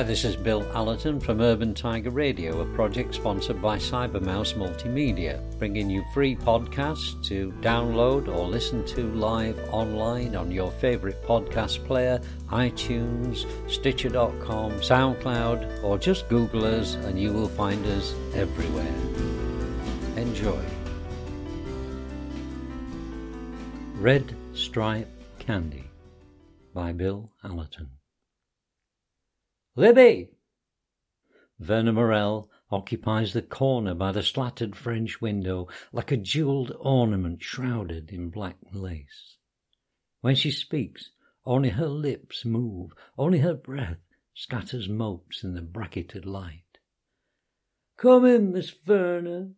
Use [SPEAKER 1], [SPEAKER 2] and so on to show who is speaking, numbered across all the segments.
[SPEAKER 1] Hi, this is Bill Allerton from Urban Tiger Radio, a project sponsored by Cybermouse Multimedia, bringing you free podcasts to download or listen to live online on your favorite podcast player, iTunes, Stitcher.com, SoundCloud, or just Google us and you will find us everywhere. Enjoy. Red Stripe Candy by Bill Allerton. Libby! Verna Morel occupies the corner by the slatted French window like a jewelled ornament shrouded in black lace. When she speaks, only her lips move, only her breath scatters motes in the bracketed light. Come in, Miss Verna.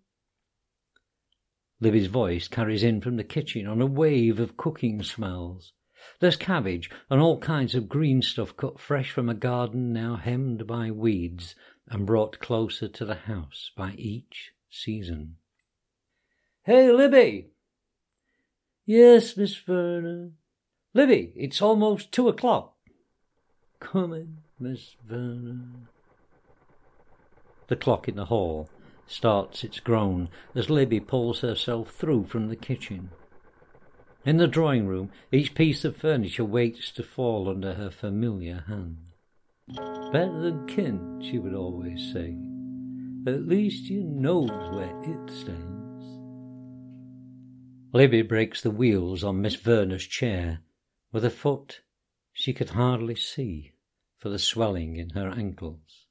[SPEAKER 1] Libby's voice carries in from the kitchen on a wave of cooking smells. There's cabbage and all kinds of green stuff cut fresh from a garden now hemmed by weeds and brought closer to the house by each season. Hey, Libby! Yes, Miss Verna. Libby, it's almost two o'clock. Coming, Miss Verna. The clock in the hall starts its groan as Libby pulls herself through from the kitchen. In the drawing room, each piece of furniture waits to fall under her familiar hand. Better than kin, she would always say. At least you know where it stands. Libby breaks the wheels on Miss Verna's chair. With a foot she could hardly see for the swelling in her ankles.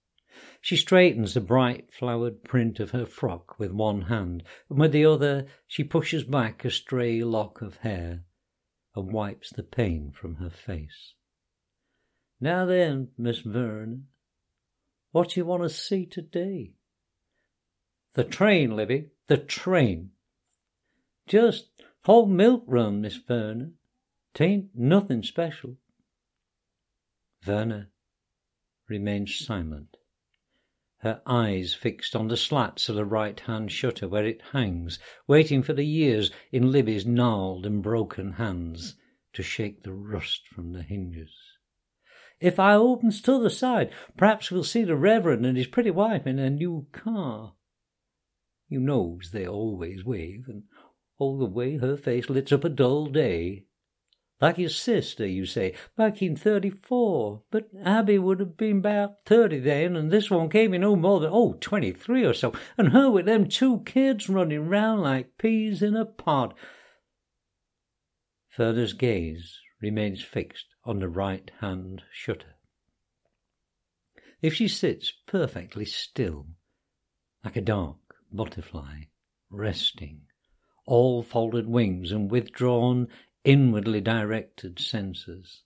[SPEAKER 1] She straightens the bright flowered print of her frock with one hand, and with the other she pushes back a stray lock of hair and wipes the pain from her face. Now then, Miss Verna, what do you want to see today? The train, Libby, the train. Just whole milk run, Miss Verna. Tain't nothing special. Verna remains silent her eyes fixed on the slats of the right hand shutter where it hangs, waiting for the years in Libby's gnarled and broken hands to shake the rust from the hinges. If I opens t'other side, perhaps we'll see the Reverend and his pretty wife in a new car. You knows they always wave, and all the way her face lights up a dull day. Like his sister, you say, back in 34. But Abby would have been about 30 then, and this one came in no more than, oh, 23 or so, and her with them two kids running round like peas in a pod. Verna's gaze remains fixed on the right hand shutter. If she sits perfectly still, like a dark butterfly, resting, all folded wings and withdrawn inwardly directed senses.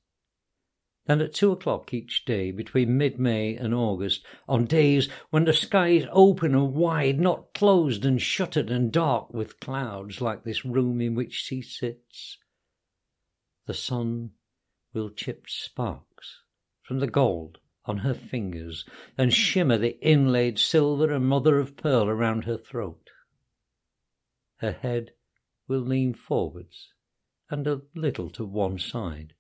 [SPEAKER 1] Then at two o'clock each day, between mid May and August, on days when the sky is open and wide, not closed and shuttered and dark with clouds like this room in which she sits, the sun will chip sparks from the gold on her fingers and shimmer the inlaid silver and mother of pearl around her throat. Her head will lean forwards and a little to one side,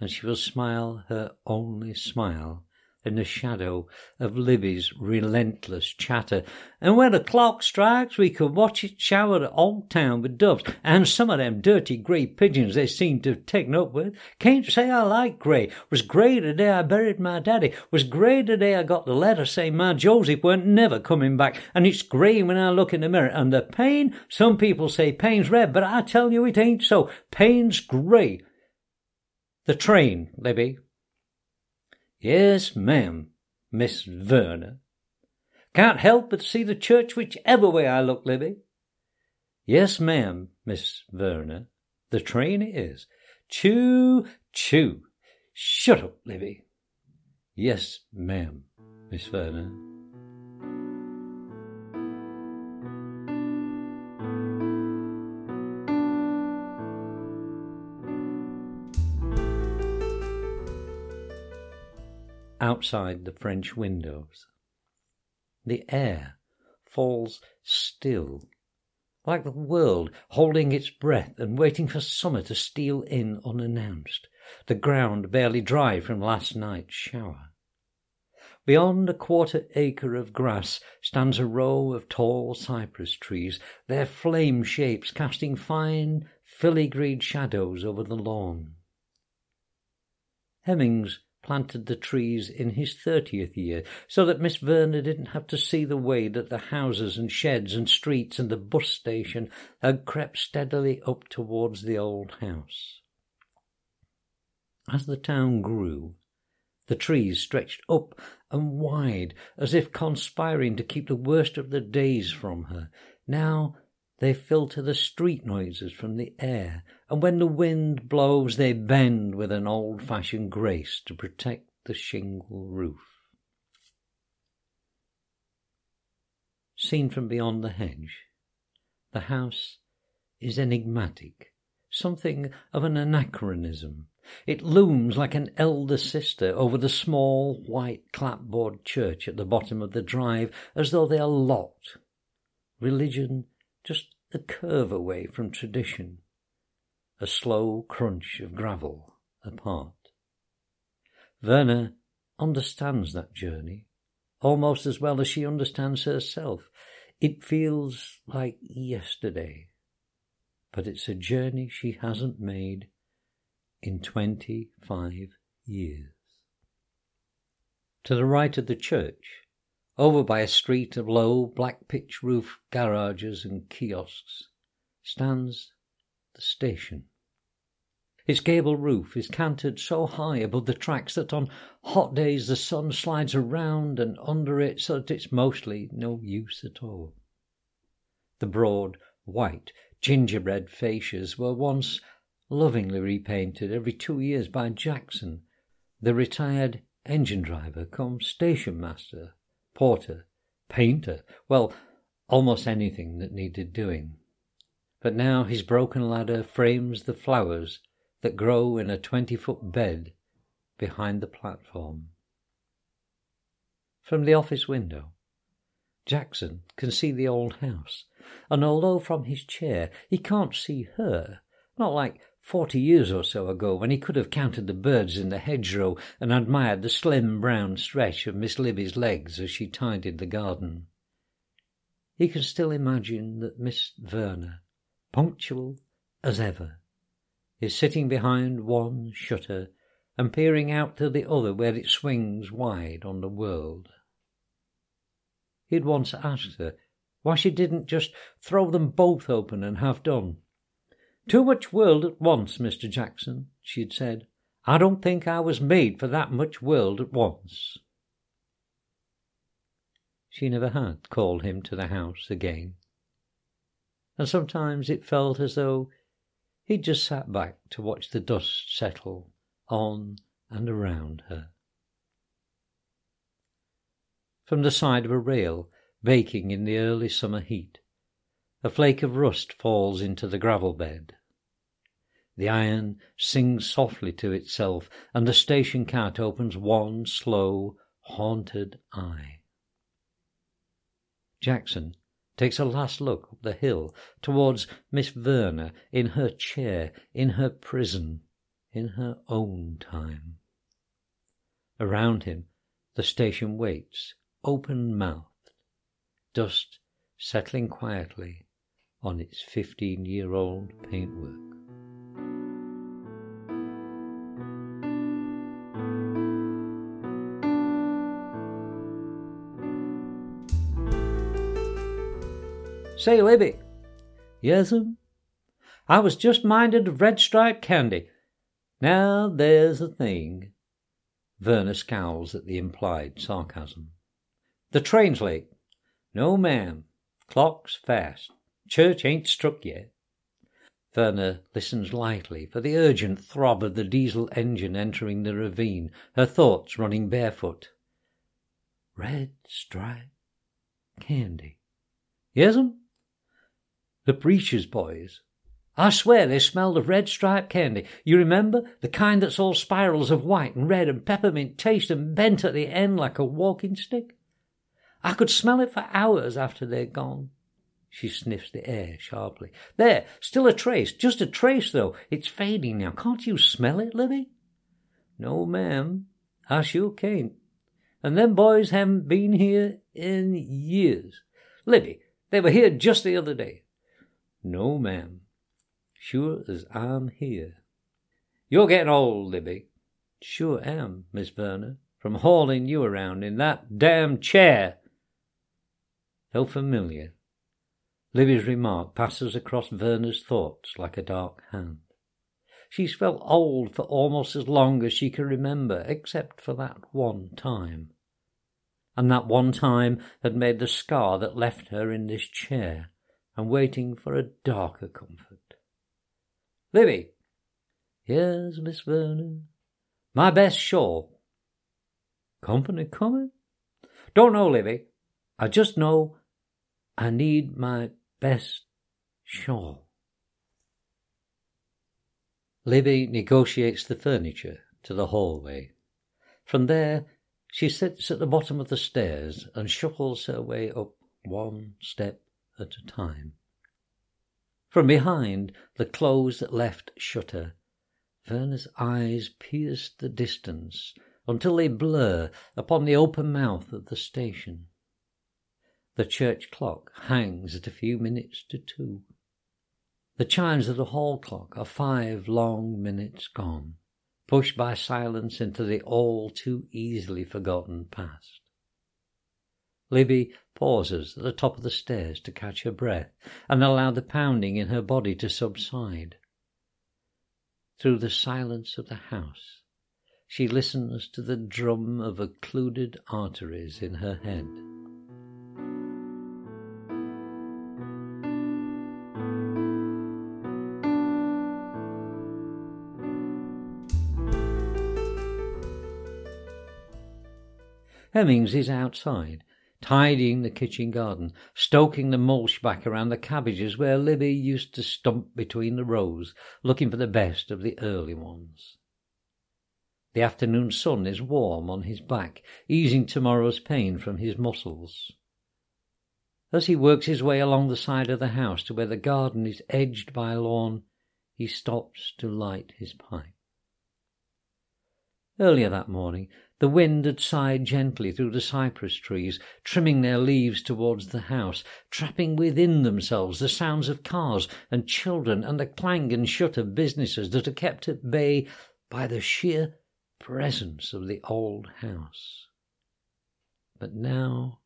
[SPEAKER 1] and she will smile her only smile in the shadow of Libby's relentless chatter. And when the clock strikes, we can watch it shower the old town with doves, and some of them dirty grey pigeons they seem to have taken up with. Can't say I like grey. Was grey the day I buried my daddy. Was grey the day I got the letter saying my Joseph weren't never coming back. And it's grey when I look in the mirror. And the pain, some people say pain's red, but I tell you it ain't so. Pain's grey. The train, Libby, Yes, ma'am, Miss Verna. Can't help but see the church whichever way I look, Libby. Yes, ma'am, Miss Verna. The train is. Choo, choo. Shut up, Libby. Yes, ma'am, Miss Verna. Outside the French windows. The air falls still, like the world holding its breath and waiting for summer to steal in unannounced, the ground barely dry from last night's shower. Beyond a quarter acre of grass stands a row of tall cypress trees, their flame shapes casting fine filigreed shadows over the lawn. Hemmings planted the trees in his thirtieth year, so that Miss Verna didn't have to see the way that the houses and sheds and streets and the bus station had crept steadily up towards the old house. As the town grew, the trees stretched up and wide, as if conspiring to keep the worst of the days from her. Now they filter the street noises from the air, and when the wind blows, they bend with an old fashioned grace to protect the shingle roof. Seen from beyond the hedge, the house is enigmatic, something of an anachronism. It looms like an elder sister over the small white clapboard church at the bottom of the drive, as though they are locked. Religion just a curve away from tradition, a slow crunch of gravel apart. Verna understands that journey almost as well as she understands herself. It feels like yesterday, but it's a journey she hasn't made in 25 years. To the right of the church, over by a street of low black pitch roof garages and kiosks stands the station. Its gable roof is canted so high above the tracks that on hot days the sun slides around and under it so that it's mostly no use at all. The broad, white, gingerbread fascias were once lovingly repainted every two years by Jackson, the retired engine driver come station master porter, painter, well, almost anything that needed doing. But now his broken ladder frames the flowers that grow in a twenty foot bed behind the platform. From the office window, Jackson can see the old house, and although from his chair he can't see her, not like forty years or so ago when he could have counted the birds in the hedgerow and admired the slim brown stretch of Miss Libby's legs as she tidied the garden. He can still imagine that Miss Verna, punctual as ever, is sitting behind one shutter and peering out to the other where it swings wide on the world. He had once asked her why she didn't just throw them both open and have done. Too much world at once, Mr. Jackson, she had said. I don't think I was made for that much world at once. She never had called him to the house again. And sometimes it felt as though he'd just sat back to watch the dust settle on and around her. From the side of a rail, baking in the early summer heat, a flake of rust falls into the gravel bed. The iron sings softly to itself, and the station cat opens one slow, haunted eye. Jackson takes a last look up the hill towards Miss Verna in her chair, in her prison, in her own time. Around him, the station waits, open mouthed, dust settling quietly on its fifteen year old paintwork.
[SPEAKER 2] Say, Libby. Yes'm. I was just minded of red stripe candy. Now there's the thing.
[SPEAKER 1] Verna scowls at the implied sarcasm.
[SPEAKER 2] The train's late. No, ma'am. Clock's fast. Church ain't struck yet.
[SPEAKER 1] Verna listens lightly for the urgent throb of the diesel engine entering the ravine, her thoughts running barefoot. Red stripe candy.
[SPEAKER 2] Yes'm.
[SPEAKER 1] The Breeches boys.
[SPEAKER 2] I swear they smelled of red striped candy. You remember? The kind that's all spirals of white and red and peppermint taste and bent at the end like a walking stick. I could smell it for hours after they'd gone. She sniffs the air sharply. There, still a trace, just a trace though. It's fading now. Can't you smell it, Libby? No, ma'am. I sure can't. and them boys haven't been here in years. Libby, they were here just the other day. No, ma'am. Sure as I'm here. You're getting old, Libby. Sure am, Miss Verna, from hauling you around in that damn chair. Though familiar, Libby's remark passes across Verna's thoughts like a dark hand. She's felt old for almost as long as she can remember, except for that one time. And that one time had made the scar that left her in this chair and waiting for a darker comfort. Libby. Yes, Miss Verna. My best shawl. Company coming? Don't know, Libby. I just know I need my best shawl. Libby negotiates the furniture to the hallway. From there, she sits at the bottom of the stairs and shuffles her way up one step at a time. From behind the closed left shutter, Verna's eyes pierce the distance until they blur upon the open mouth of the station. The church clock hangs at a few minutes to two. The chimes of the hall clock are five long minutes gone, pushed by silence into the all too easily forgotten past. Libby pauses at the top of the stairs to catch her breath and allow the pounding in her body to subside. Through the silence of the house, she listens to the drum of occluded arteries in her head. Hemmings is outside, tidying the kitchen garden, stoking the mulch back around the cabbages where Libby used to stump between the rows, looking for the best of the early ones. The afternoon sun is warm on his back, easing tomorrow's pain from his muscles. As he works his way along the side of the house to where the garden is edged by lawn, he stops to light his pipe. Earlier that morning, the wind had sighed gently through the cypress trees, trimming their leaves towards the house, trapping within themselves the sounds of cars and children and the clang and shut of businesses that are kept at bay by the sheer presence of the old house. But now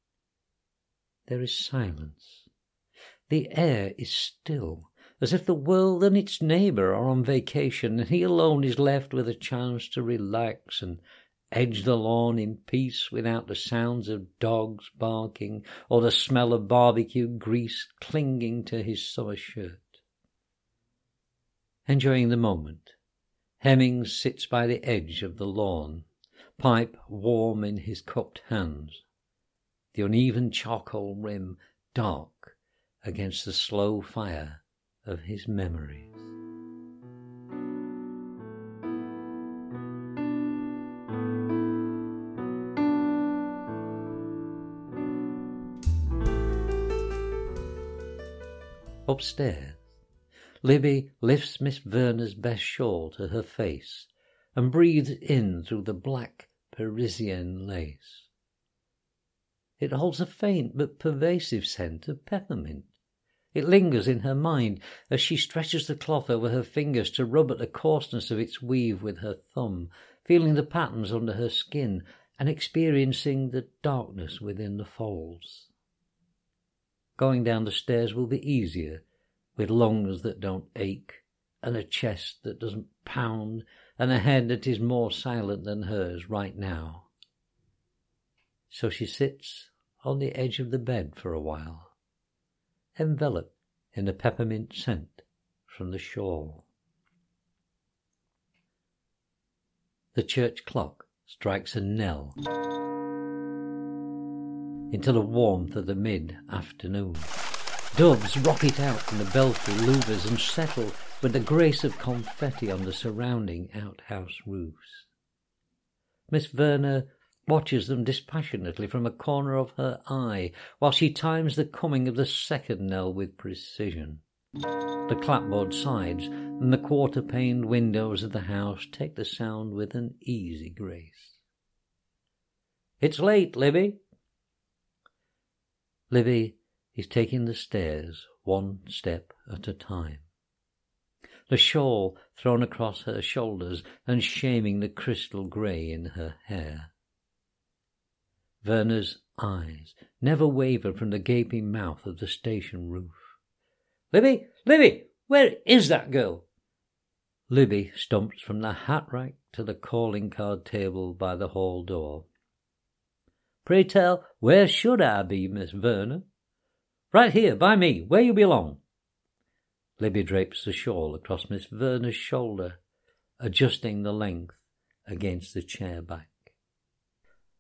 [SPEAKER 2] there is silence. The air is still, as if the world and its neighbour are on vacation, and he alone is left with a chance to relax and edge the lawn in peace without the sounds of dogs barking or the smell of barbecued grease clinging to his summer shirt. Enjoying the moment, Hemmings sits by the edge of the lawn, pipe warm in his cupped hands, the uneven charcoal rim dark against the slow fire of his memories. Upstairs, Libby lifts Miss Verner's best shawl to her face and breathes in through the black Parisian lace. It holds a faint but pervasive scent of peppermint. It lingers in her mind as she stretches the cloth over her fingers to rub at the coarseness of its weave with her thumb, feeling the patterns under her skin and experiencing the darkness within the folds. Going down the stairs will be easier with lungs that don't ache, and a chest that doesn't pound, and a head that is more silent than hers right now. So she sits on the edge of the bed for a while, enveloped in the peppermint scent from the shawl. The church clock strikes a knell into the warmth of the mid afternoon. Doves rocket out from the belfry louvers and settle with the grace of confetti on the surrounding outhouse roofs. Miss Verner watches them dispassionately from a corner of her eye while she times the coming of the second knell with precision. The clapboard sides and the quarter paned windows of the house take the sound with an easy grace. It's late, Libby.
[SPEAKER 1] Libby is taking the stairs one step at a time. The shawl thrown across her shoulders and shaming the crystal grey in her hair. Verna's eyes never waver from the gaping mouth of the station roof.
[SPEAKER 2] Libby, Libby, where is that girl?
[SPEAKER 1] Libby stumps from the hat rack to the calling card table by the hall door.
[SPEAKER 2] Pray tell, where should I be, Miss Verna? Right here, by me, where you belong.
[SPEAKER 1] Libby drapes the shawl across Miss Verna's shoulder, adjusting the length against the chair back.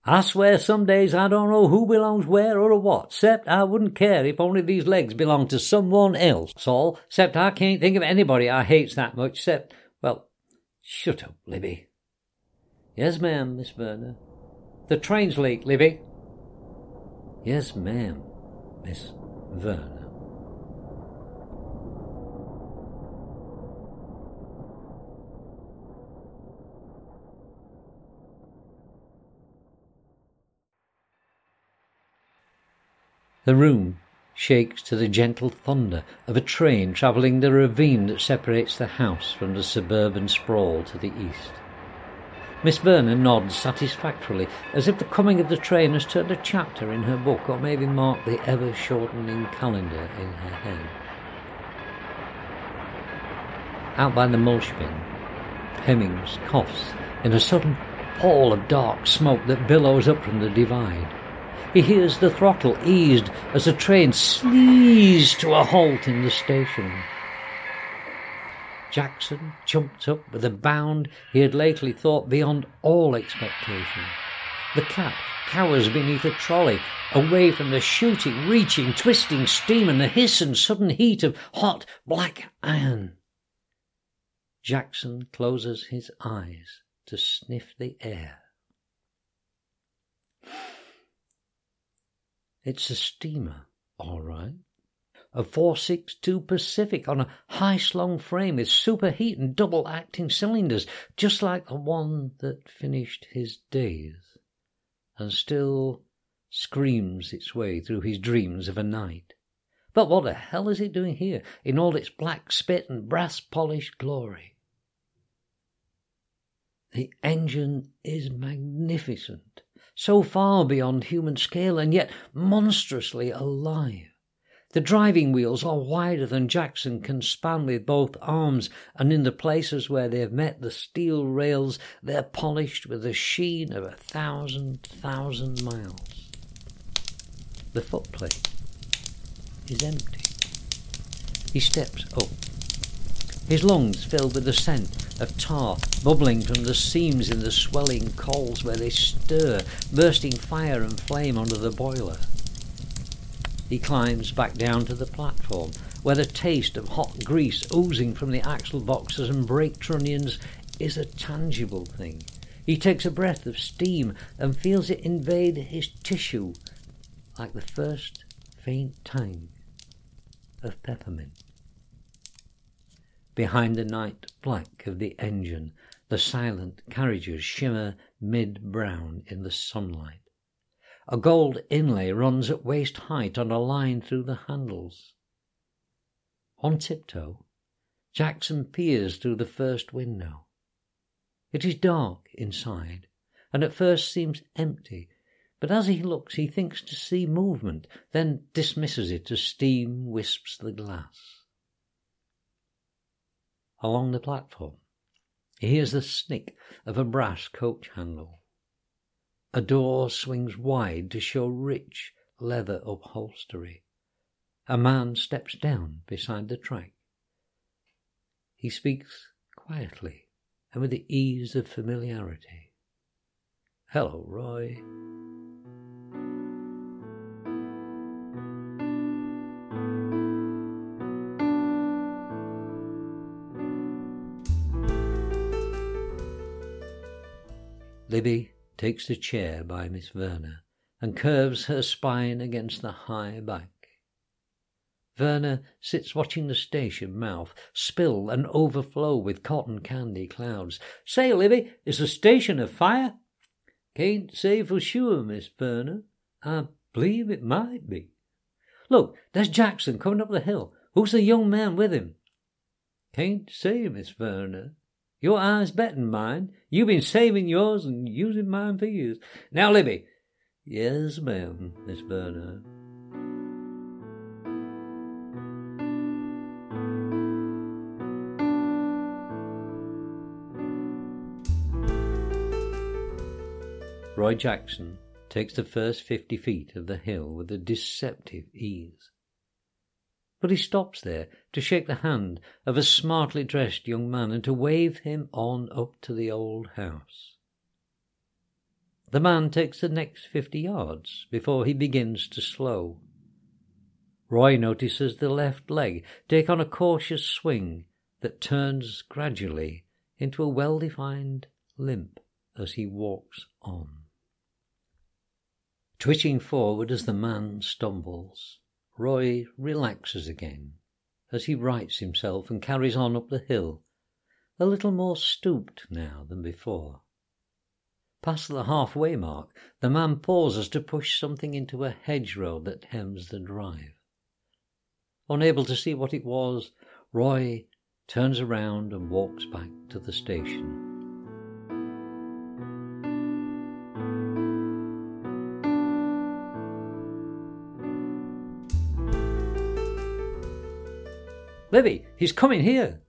[SPEAKER 2] I swear some days I don't know who belongs where or what, except I wouldn't care if only these legs belonged to someone else, Saul, except I can't think of anybody I hates that much, except, well, shut up, Libby.
[SPEAKER 1] Yes, ma'am, Miss Verna.
[SPEAKER 2] The train's late, Libby.
[SPEAKER 1] Yes, ma'am, Miss Verna. The room shakes to the gentle thunder of a train travelling the ravine that separates the house from the suburban sprawl to the east. Miss Verna nods satisfactorily, as if the coming of the train has turned a chapter in her book or maybe marked the ever shortening calendar in her head. Out by the mulch bin, Hemmings coughs in a sudden pall of dark smoke that billows up from the divide. He hears the throttle eased as the train slees to a halt in the station. Jackson jumped up with a bound he had lately thought beyond all expectation. The cat cowers beneath a trolley, away from the shooting, reaching, twisting steam and the hiss and sudden heat of hot black iron. Jackson closes his eyes to sniff the air. It's a steamer, all right. A 462 Pacific on a high slung frame with superheat and double acting cylinders, just like the one that finished his days and still screams its way through his dreams of a night. But what the hell is it doing here in all its black spit and brass polished glory? The engine is magnificent so far beyond human scale and yet monstrously alive. The driving wheels are wider than Jackson can span with both arms, and in the places where they have met the steel rails, they're polished with the sheen of a thousand thousand miles. The footplate is empty. He steps up. His lungs filled with the scent of tar bubbling from the seams in the swelling coals where they stir, bursting fire and flame under the boiler. He climbs back down to the platform, where the taste of hot grease oozing from the axle boxes and brake trunnions is a tangible thing. He takes a breath of steam and feels it invade his tissue like the first faint tang of peppermint. Behind the night black of the engine, the silent carriages shimmer mid-brown in the sunlight. A gold inlay runs at waist height on a line through the handles. On tiptoe, Jackson peers through the first window. It is dark inside, and at first seems empty, but as he looks he thinks to see movement, then dismisses it as steam wisps the glass along the platform. He hears the snick of a brass coach handle. A door swings wide to show rich leather upholstery. A man steps down beside the track. He speaks quietly and with the ease of familiarity. Hello, Roy. Libby takes the chair by Miss Verna and curves her spine against the high back. Verna sits watching the station mouth spill and overflow with cotton candy clouds. Say, Libby, is the station afire?
[SPEAKER 2] Can't say for sure, Miss Verna. I believe it might be. Look, there's Jackson coming up the hill. Who's the young man with him? Can't say, Miss Verna. Your eye's better than mine. You've been saving yours and using mine for years. Now, Libby. Yes, ma'am, Miss Verna. Roy Jackson takes the first fifty feet of the hill with a deceptive ease. But he stops there to shake the hand of a smartly dressed young man and to wave him on up to the old house. The man takes the next fifty yards before he begins to slow. Roy notices the left leg take on a cautious swing that turns gradually into a well defined limp as he walks on. Twitching forward as the man stumbles, Roy relaxes again as he rights himself and carries on up the hill, a little more stooped now than before. Past the halfway mark, the man pauses to push something into a hedgerow that hems the drive. Unable to see what it was, Roy turns around and walks back to the station. Libby, he's coming here.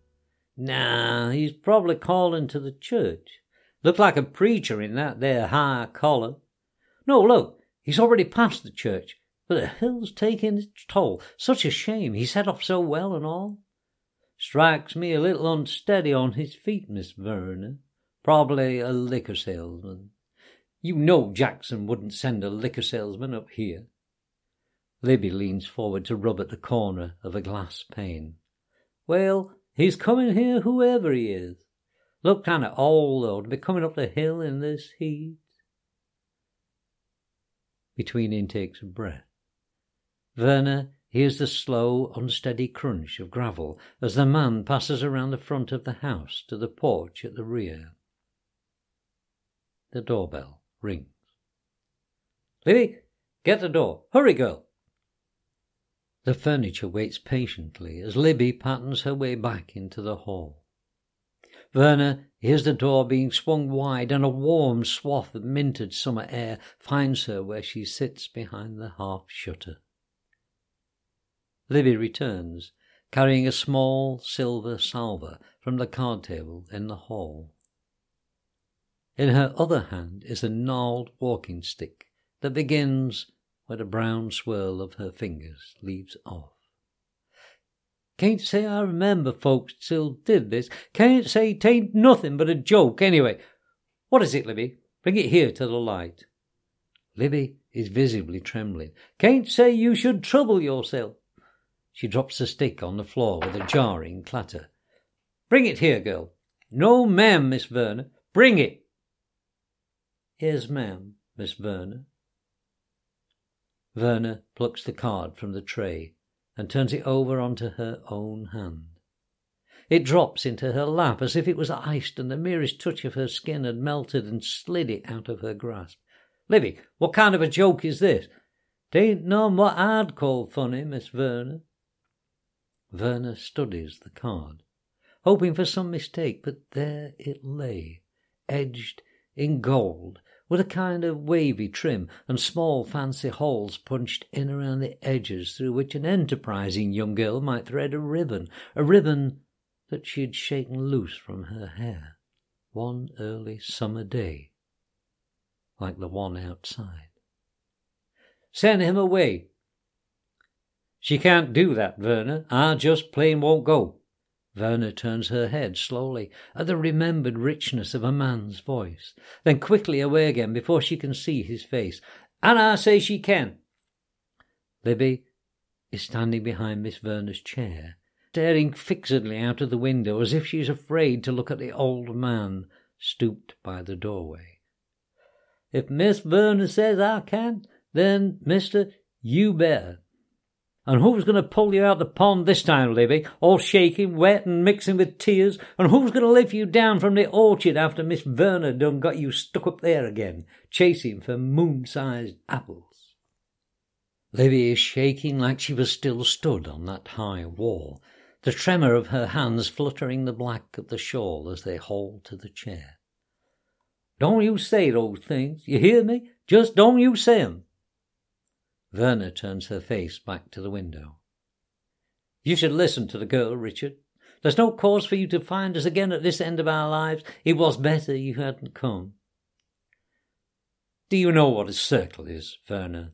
[SPEAKER 2] Nah, he's probably calling to the church. Looked like a preacher in that there high collar. No, look, he's already past the church, but the hill's taking its toll. Such a shame, he set off so well and all. Strikes me a little unsteady on his feet, Miss Verna. Probably a liquor salesman. You know Jackson wouldn't send a liquor salesman up here. Libby leans forward to rub at the corner of a glass pane. Well, he's coming here whoever he is. Look kind of old, though, to be coming up the hill in this heat. Between intakes of breath, Verna hears the slow, unsteady crunch of gravel as the man passes around the front of the house to the porch at the rear. The doorbell rings. Libby, get the door. Hurry, girl. The furniture waits patiently as Libby patterns her way back into the hall. Verna hears the door being swung wide and a warm swath of minted summer air finds her where she sits behind the half shutter. Libby returns, carrying a small silver salver from the card table in the hall. In her other hand is a gnarled walking stick that begins the brown swirl of her fingers leaves off. Can't say I remember folks still did this. Can't say tain't nothing but a joke anyway. What is it, Libby? Bring it here to the light. Libby is visibly trembling. Can't say you should trouble yourself. She drops the stick on the floor with a jarring clatter. Bring it here, girl. No, ma'am, Miss Verna. Bring it. Here's ma'am, Miss Verna. Verna plucks the card from the tray and turns it over onto her own hand. It drops into her lap as if it was iced and the merest touch of her skin had melted and slid it out of her grasp. Libby, what kind of a joke is this? Tain't none what I'd call funny, Miss Verna. Verna studies the card, hoping for some mistake, but there it lay, edged in gold with a kind of wavy trim and small fancy holes punched in around the edges through which an enterprising young girl might thread a ribbon, a ribbon that she had shaken loose from her hair one early summer day, like the one outside. Send him away. She can't do that, Verna. I just plain won't go. Verna turns her head slowly at the remembered richness of a man's voice, then quickly away again before she can see his face. Anna I say she can. Libby is standing behind Miss Verna's chair, staring fixedly out of the window as if she is afraid to look at the old man stooped by the doorway. If Miss Verna says I can, then, mister, you better. And who's going to pull you out the pond this time, Libby? All shaking, wet, and mixing with tears? And who's going to lift you down from the orchard after Miss Verna done got you stuck up there again, chasing for moon-sized apples? Libby is shaking like she was still stood on that high wall, the tremor of her hands fluttering the black of the shawl as they hold to the chair. Don't you say those things, you hear me? Just don't you say 'em. Verna turns her face back to the window. You should listen to the girl, Richard. There's no cause for you to find us again at this end of our lives. It was better you hadn't come. Do you know what a circle is, Verna?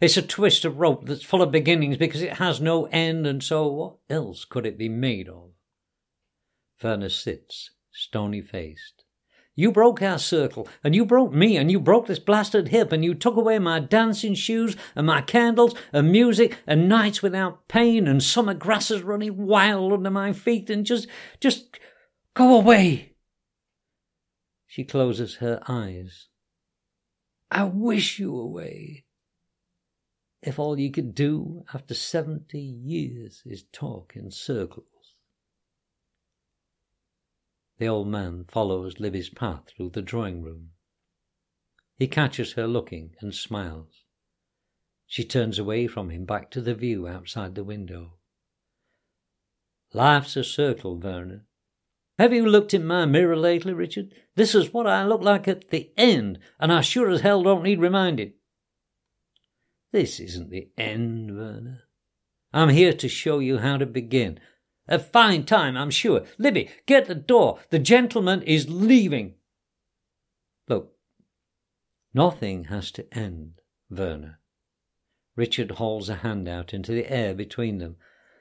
[SPEAKER 2] It's a twist of rope that's full of beginnings because it has no end, and so what else could it be made of? Verna sits, stony faced. You broke our circle, and you broke me, and you broke this blasted hip, and you took away my dancing shoes, and my candles, and music, and nights without pain, and summer grasses running wild under my feet, and just, just go away. She closes her eyes. I wish you away. If all you could do after seventy years is talk in circles. The old man follows Libby's path through the drawing room. He catches her looking and smiles. She turns away from him back to the view outside the window. Life's a circle, Verna. Have you looked in my mirror lately, Richard? This is what I look like at the end, and I sure as hell don't need reminded. This isn't the end, Verna. I'm here to show you how to begin, a fine time, I'm sure. Libby, get the door. The gentleman is leaving. Look, nothing has to end, Verna. Richard holds a hand out into the air between them.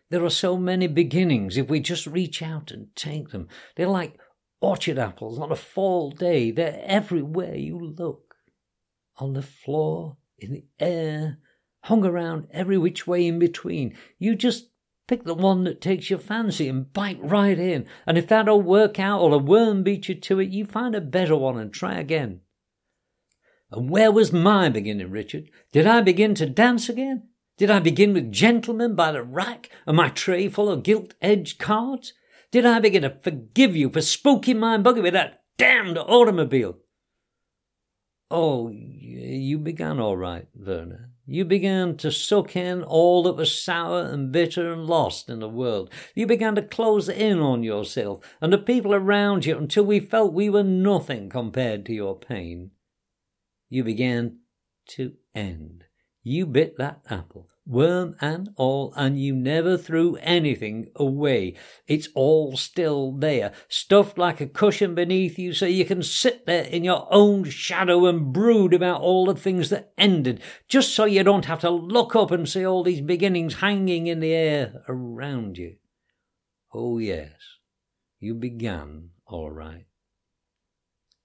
[SPEAKER 2] There are so many beginnings if we just reach out and take them. They're like orchard apples on a fall day. They're everywhere you look. On the floor, in the air, hung around every which way in between. You just Pick the one that takes your fancy and bite right in. And if that don't work out or a worm beats you to it, you find a better one and try again. And where was my beginning, Richard? Did I begin to dance again? Did I begin with gentlemen by the rack and my tray full of gilt-edged cards? Did I begin to forgive you for spooking my buggy with that damned automobile? Oh, you began all right, Verna. You began to suck in all that was sour and bitter and lost in the world. You began to close in on yourself and the people around you until we felt we were nothing compared to your pain. You began to end. You bit that apple worm and all, and you never threw anything away. It's all still there, stuffed like a cushion beneath you, so you can sit there in your own shadow and brood about all the things that ended, just so you don't have to look up and see all these beginnings hanging in the air around you. Oh, yes, you began all right.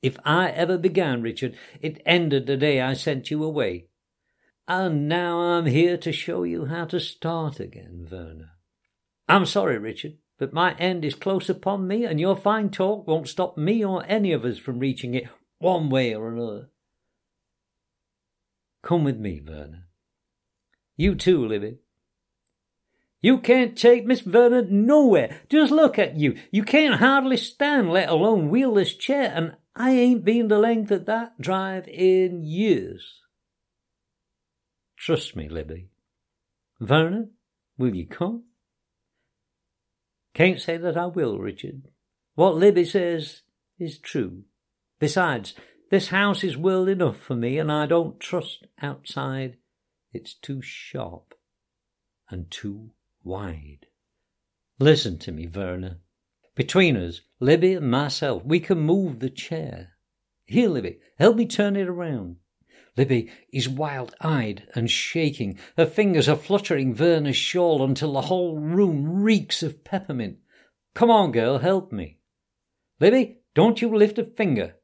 [SPEAKER 2] If I ever began, Richard, it ended the day I sent you away. And now I'm here to show you how to start again, Verna. I'm sorry, Richard, but my end is close upon me, and your fine talk won't stop me or any of us from reaching it one way or another. Come with me, Verna. You too, Libby. You can't take Miss Verna nowhere. Just look at you. You can't hardly stand, let alone wheel this chair, and I ain't been the length of that drive in years. Trust me, Libby. Verna, will you come? Can't say that I will, Richard. What Libby says is true. Besides, this house is world enough for me, and I don't trust outside. It's too sharp and too wide. Listen to me, Verna. Between us, Libby and myself, we can move the chair. Here, Libby, help me turn it around. Libby is wild eyed and shaking. Her fingers are fluttering Verna's shawl until the whole room reeks of peppermint. Come on, girl, help me. Libby, don't you lift a finger.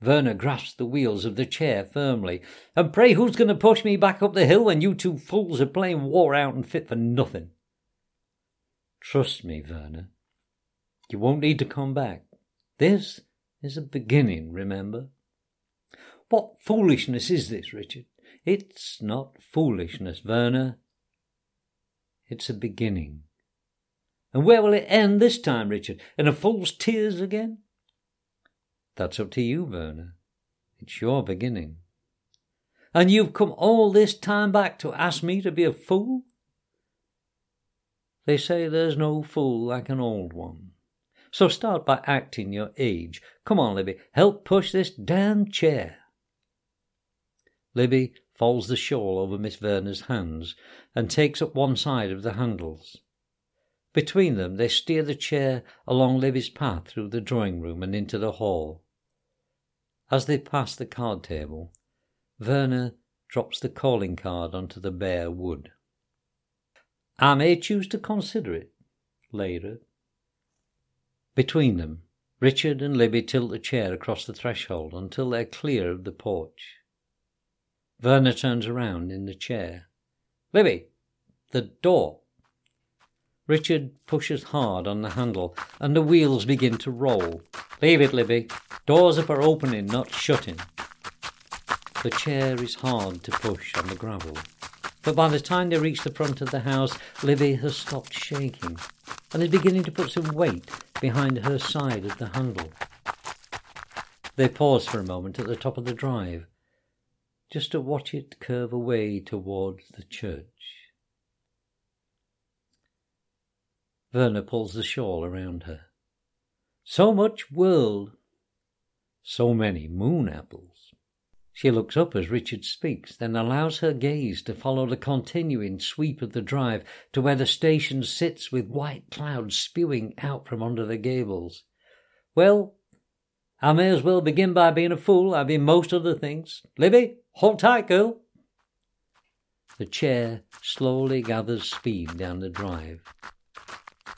[SPEAKER 2] Verna grasps the wheels of the chair firmly. And pray who's going to push me back up the hill when you two fools are playing war out and fit for nothing? Trust me, Verna. You won't need to come back. This is a beginning, remember? What foolishness is this, Richard? It's not foolishness, Verna.
[SPEAKER 1] It's a beginning. And where will it end this time, Richard? In a fool's tears again? That's up to you, Verna. It's your beginning. And you've come all this time back to ask me to be a fool? They say there's no fool like an old one. So start by acting your age. Come on, Libby, help push this damn chair. Libby folds the shawl over Miss Verna's hands and takes up one side of the handles. Between them, they steer the chair along Libby's path through the drawing room and into the hall. As they pass the card table, Verna drops the calling card onto the bare wood. I may choose to consider it later. Between them, Richard and Libby tilt the chair across the threshold until they're clear of the porch. Verna turns around in the chair. Libby, the door. Richard pushes hard on the handle, and the wheels begin to roll. Leave it, Libby. Doors are for opening, not shutting. The chair is hard to push on the gravel, but by the time they reach the front of the house, Libby has stopped shaking and is beginning to put some weight behind her side of the handle. They pause for a moment at the top of the drive, just to watch it curve away towards the church. Verna pulls the shawl around her. So much world, so many moon apples. She looks up as Richard speaks, then allows her gaze to follow the continuing sweep of the drive to where the station sits with white clouds spewing out from under the gables. Well, I may as well begin by being a fool. I've been most other things. Libby, hold tight, girl. The chair slowly gathers speed down the drive.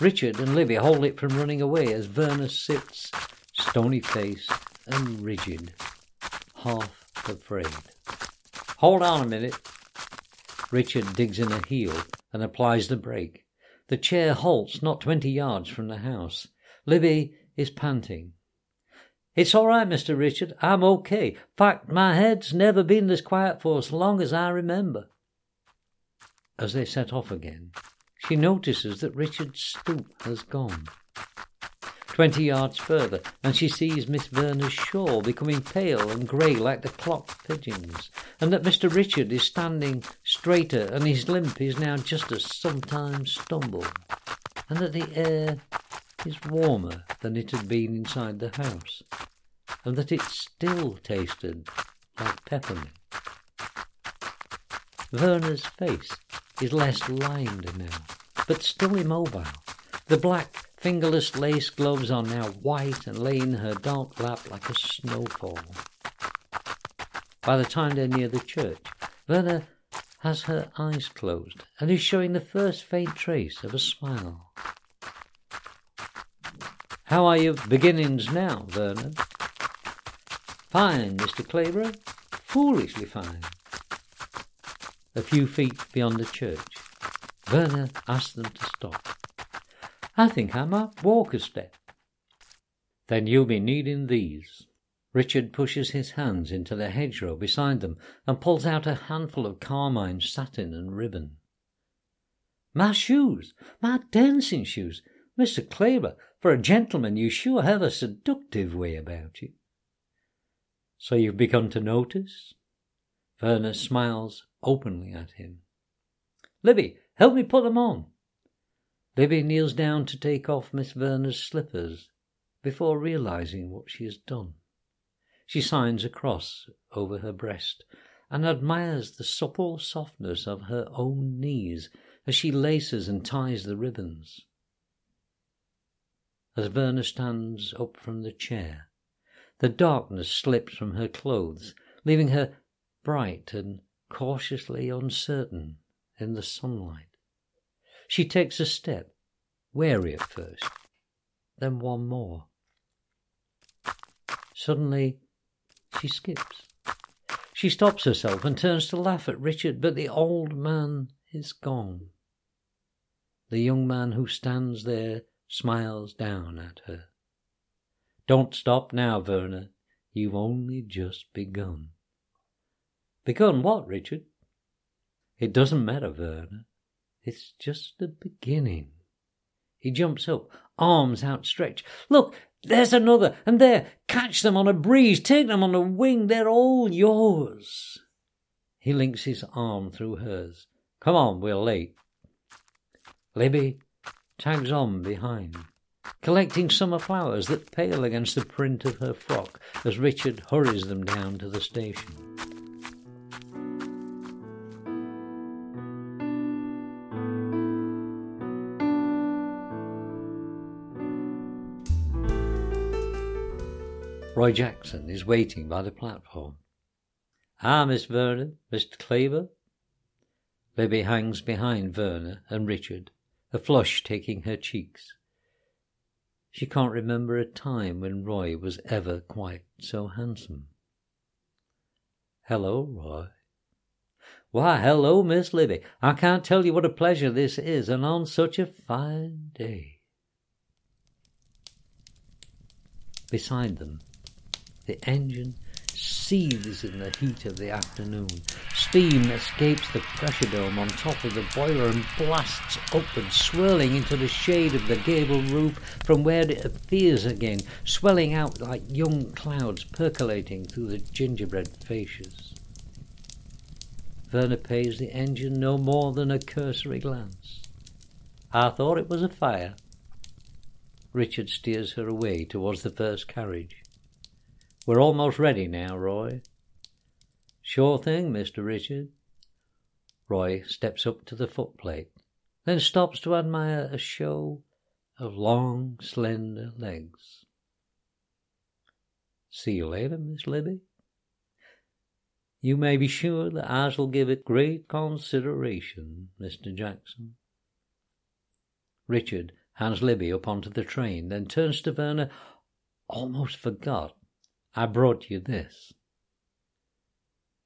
[SPEAKER 1] Richard and Libby hold it from running away as Verna sits, stony faced and rigid, half afraid. Hold on a minute. Richard digs in a heel and applies the brake. The chair halts not twenty yards from the house. Libby is panting. It's all right, Mr. Richard. I'm okay. Fact, my head's never been this quiet for as long as I remember. As they set off again, she notices that Richard's stoop has gone. Twenty yards further, and she sees Miss Verna's shawl becoming pale and grey like the clock pigeons, and that Mr. Richard is standing straighter, and his limp is now just a sometimes stumble, and that the air is warmer than it had been inside the house, and that it still tasted like peppermint. Verna's face is less lined now, but still immobile. The black, fingerless lace gloves are now white and lay in her dark lap like a snowfall. By the time they're near the church, Verna has her eyes closed and is showing the first faint trace of a smile. How are your beginnings now, Verna? Fine, Mr. Clayborough. Foolishly fine. A few feet beyond the church, Verna asked them to stop. I think I might walk a step. Then you'll be needing these. Richard pushes his hands into the hedgerow beside them and pulls out a handful of carmine satin and ribbon. My shoes! My dancing shoes! Mr. Clayborough, for a gentleman you sure have a seductive way about you. So you've begun to notice? Verna smiles openly at him. Libby, help me put them on. Libby kneels down to take off Miss Verna's slippers before realizing what she has done. She signs a cross over her breast and admires the supple softness of her own knees as she laces and ties the ribbons. As Verna stands up from the chair, the darkness slips from her clothes, leaving her bright and cautiously uncertain in the sunlight. She takes a step, wary at first, then one more. Suddenly, she skips. She stops herself and turns to laugh at Richard, but the old man is gone. The young man who stands there smiles down at her. Don't stop now, Verna. You've only just begun. Begun what, Richard? It doesn't matter, Verna. It's just the beginning. He jumps up, arms outstretched. Look, there's another, and there, catch them on a breeze, take them on a wing, they're all yours. He links his arm through hers. Come on, we're late. Libby tags on behind, collecting summer flowers that pale against the print of her frock as Richard hurries them down to the station. Roy Jackson is waiting by the platform. Ah, Miss Verna, Mr. Cleaver. Libby hangs behind Verna and Richard, a flush taking her cheeks. She can't remember a time when Roy was ever quite so handsome. Hello, Roy. Why, hello, Miss Libby. I can't tell you what a pleasure this is, and on such a fine day. Beside them, the engine seethes in the heat of the afternoon. Steam escapes the pressure dome on top of the boiler and blasts upward, swirling into the shade of the gable roof, from where it appears again, swelling out like young clouds percolating through the gingerbread fascias. Verna pays the engine no more than a cursory glance. I thought it was a fire. Richard steers her away towards the first carriage. We're almost ready now, Roy. Sure thing, Mr. Richard. Roy steps up to the footplate, then stops to admire a show of long, slender legs. See you later, Miss Libby. You may be sure that I shall give it great consideration, Mr. Jackson. Richard hands Libby up onto the train, then turns to Verna. Almost forgot. I brought you this.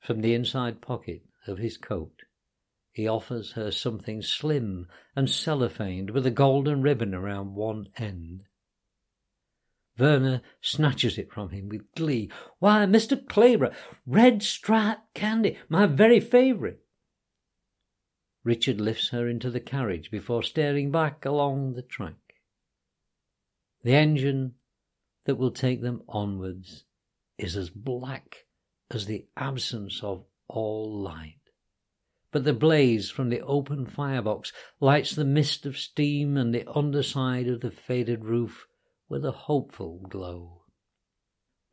[SPEAKER 1] From the inside pocket of his coat, he offers her something slim and cellophaned with a golden ribbon around one end. Verna snatches it from him with glee. Why, Mr. Clayborough, red striped candy, my very favourite. Richard lifts her into the carriage before staring back along the track. The engine that will take them onwards is as black as the absence of all light. But the blaze from the open firebox lights the mist of steam and the underside of the faded roof with a hopeful glow.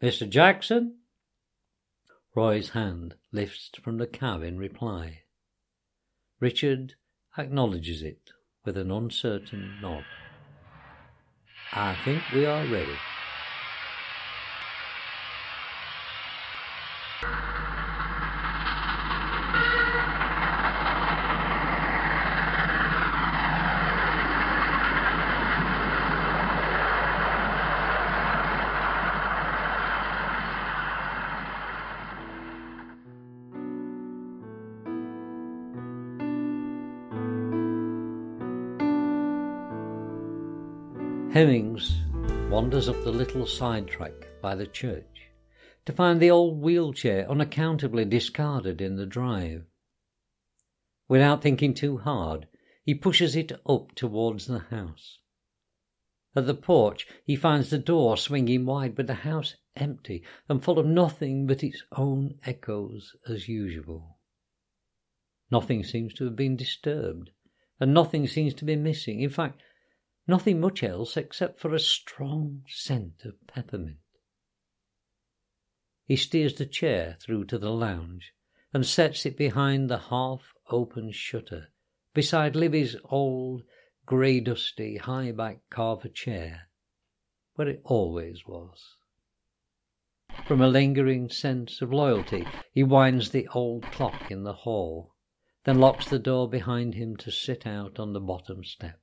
[SPEAKER 1] Mr. Jackson? Roy's hand lifts from the cab in reply. Richard acknowledges it with an uncertain nod. I think we are ready. Hemmings wanders up the little side track by the church to find the old wheelchair unaccountably discarded in the drive. Without thinking too hard, he pushes it up towards the house. At the porch, he finds the door swinging wide, but the house empty and full of nothing but its own echoes as usual. Nothing seems to have been disturbed, and nothing seems to be missing. In fact, Nothing much else except for a strong scent of peppermint. He steers the chair through to the lounge and sets it behind the half open shutter beside Libby's old, grey dusty, high backed carver chair, where it always was. From a lingering sense of loyalty, he winds the old clock in the hall, then locks the door behind him to sit out on the bottom step.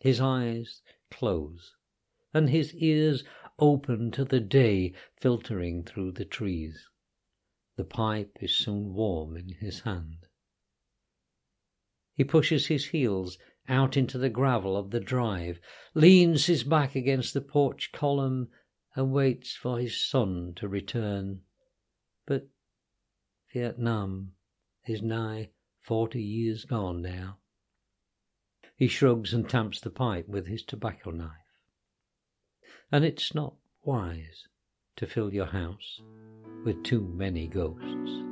[SPEAKER 1] His eyes close, and his ears open to the day filtering through the trees. The pipe is soon warm in his hand. He pushes his heels out into the gravel of the drive, leans his back against the porch column, and waits for his son to return. But Vietnam is nigh forty years gone now. He shrugs and tamps the pipe with his tobacco knife. And it's not wise to fill your house with too many ghosts.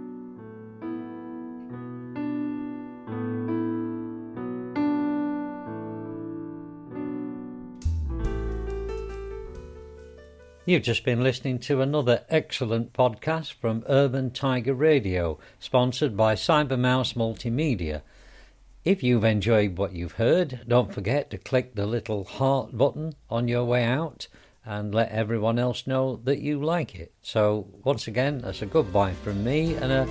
[SPEAKER 1] You've just been listening to another excellent podcast from Urban Tiger Radio, sponsored by Cybermouse Multimedia. If you've enjoyed what you've heard, don't forget to click the little heart button on your way out and let everyone else know that you like it. So, once again, that's a goodbye from me and a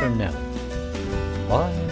[SPEAKER 1] from Nelly. Bye.